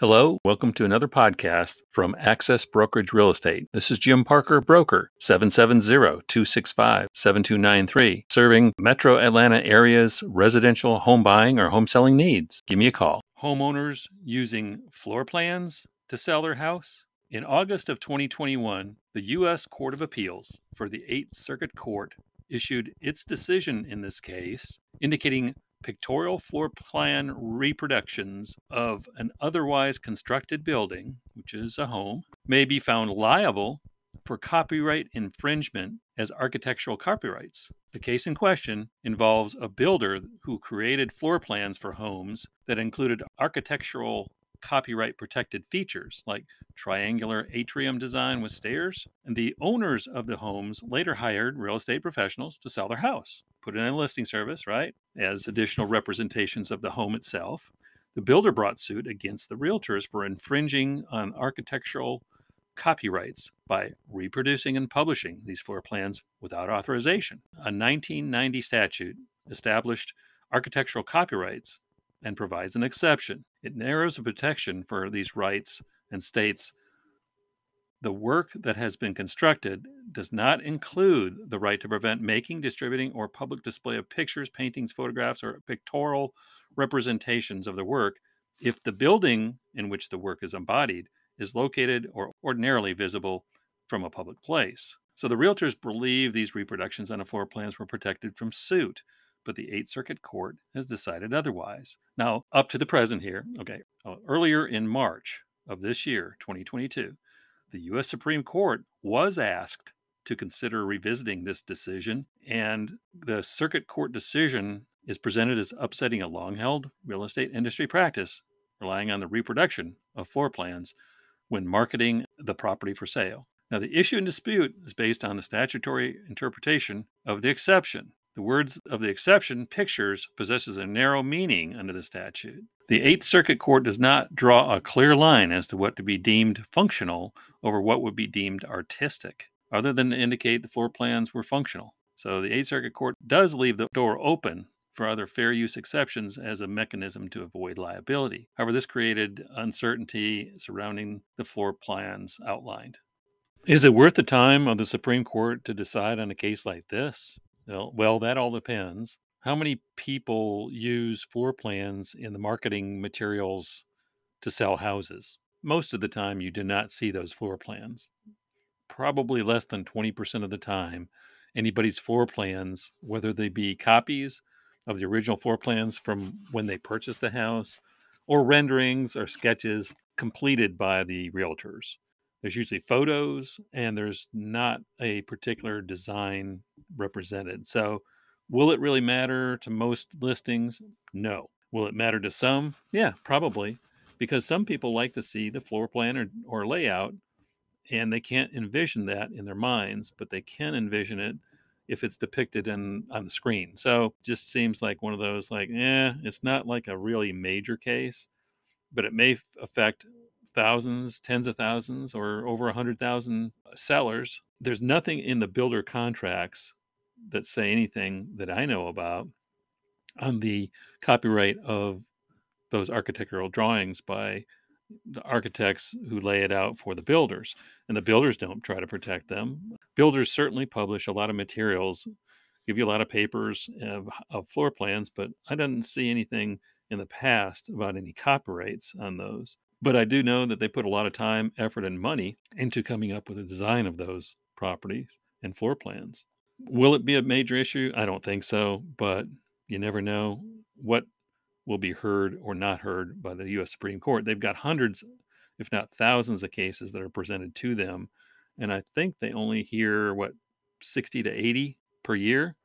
Hello, welcome to another podcast from Access Brokerage Real Estate. This is Jim Parker, broker, 770-265-7293, serving Metro Atlanta area's residential home buying or home selling needs. Give me a call. Homeowners using floor plans to sell their house? In August of 2021, the U.S. Court of Appeals for the Eighth Circuit Court issued its decision in this case, indicating pictorial floor plan reproductions of an otherwise constructed building, which is a home, may be found liable for copyright infringement as architectural copyrights. The case in question involves a builder who created floor plans for homes that included architectural copyright protected features like triangular atrium design with stairs, and the owners of the homes later hired real estate professionals to sell their house put in a listing service, right, as additional representations of the home itself. The builder brought suit against the realtors for infringing on architectural copyrights by reproducing and publishing these floor plans without authorization. A 1990 statute established architectural copyrights and provides an exception. It narrows the protection for these rights and states the work that has been constructed does not include the right to prevent making, distributing, or public display of pictures, paintings, photographs, or pictorial representations of the work if the building in which the work is embodied is located or ordinarily visible from a public place. So the realtors believe these reproductions on the floor plans were protected from suit, but the Eighth Circuit Court has decided otherwise. Now, up to the present here, okay, uh, earlier in March of this year, 2022, the U.S. Supreme Court was asked to consider revisiting this decision, and the circuit court decision is presented as upsetting a long held real estate industry practice, relying on the reproduction of floor plans when marketing the property for sale. Now, the issue in dispute is based on the statutory interpretation of the exception. The words of the exception, pictures, possesses a narrow meaning under the statute. The Eighth Circuit Court does not draw a clear line as to what to be deemed functional over what would be deemed artistic, other than to indicate the floor plans were functional. So the Eighth Circuit Court does leave the door open for other fair use exceptions as a mechanism to avoid liability. However, this created uncertainty surrounding the floor plans outlined. Is it worth the time of the Supreme Court to decide on a case like this? Well, well that all depends how many people use floor plans in the marketing materials to sell houses? Most of the time, you do not see those floor plans. Probably less than 20% of the time, anybody's floor plans, whether they be copies of the original floor plans from when they purchased the house or renderings or sketches completed by the realtors. There's usually photos and there's not a particular design represented. So Will it really matter to most listings? No. Will it matter to some? Yeah, probably, because some people like to see the floor plan or, or layout and they can't envision that in their minds, but they can envision it if it's depicted in on the screen. So just seems like one of those like, eh, it's not like a really major case, but it may affect thousands, tens of thousands, or over a hundred thousand sellers. There's nothing in the builder contracts that say anything that I know about on the copyright of those architectural drawings by the architects who lay it out for the builders. And the builders don't try to protect them. Builders certainly publish a lot of materials, give you a lot of papers of, of floor plans, but I didn't see anything in the past about any copyrights on those. But I do know that they put a lot of time, effort, and money into coming up with a design of those properties and floor plans. Will it be a major issue? I don't think so, but you never know what will be heard or not heard by the U.S. Supreme Court. They've got hundreds, if not thousands, of cases that are presented to them, and I think they only hear what 60 to 80 per year,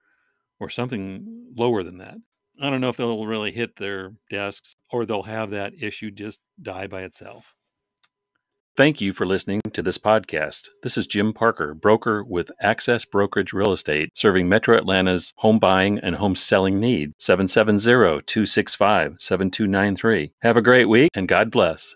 or something lower than that. I don't know if they'll really hit their desks or they'll have that issue just die by itself. Thank you for listening to this podcast. This is Jim Parker, broker with Access Brokerage Real Estate, serving Metro Atlanta's home buying and home selling needs. 770 265 7293. Have a great week and God bless.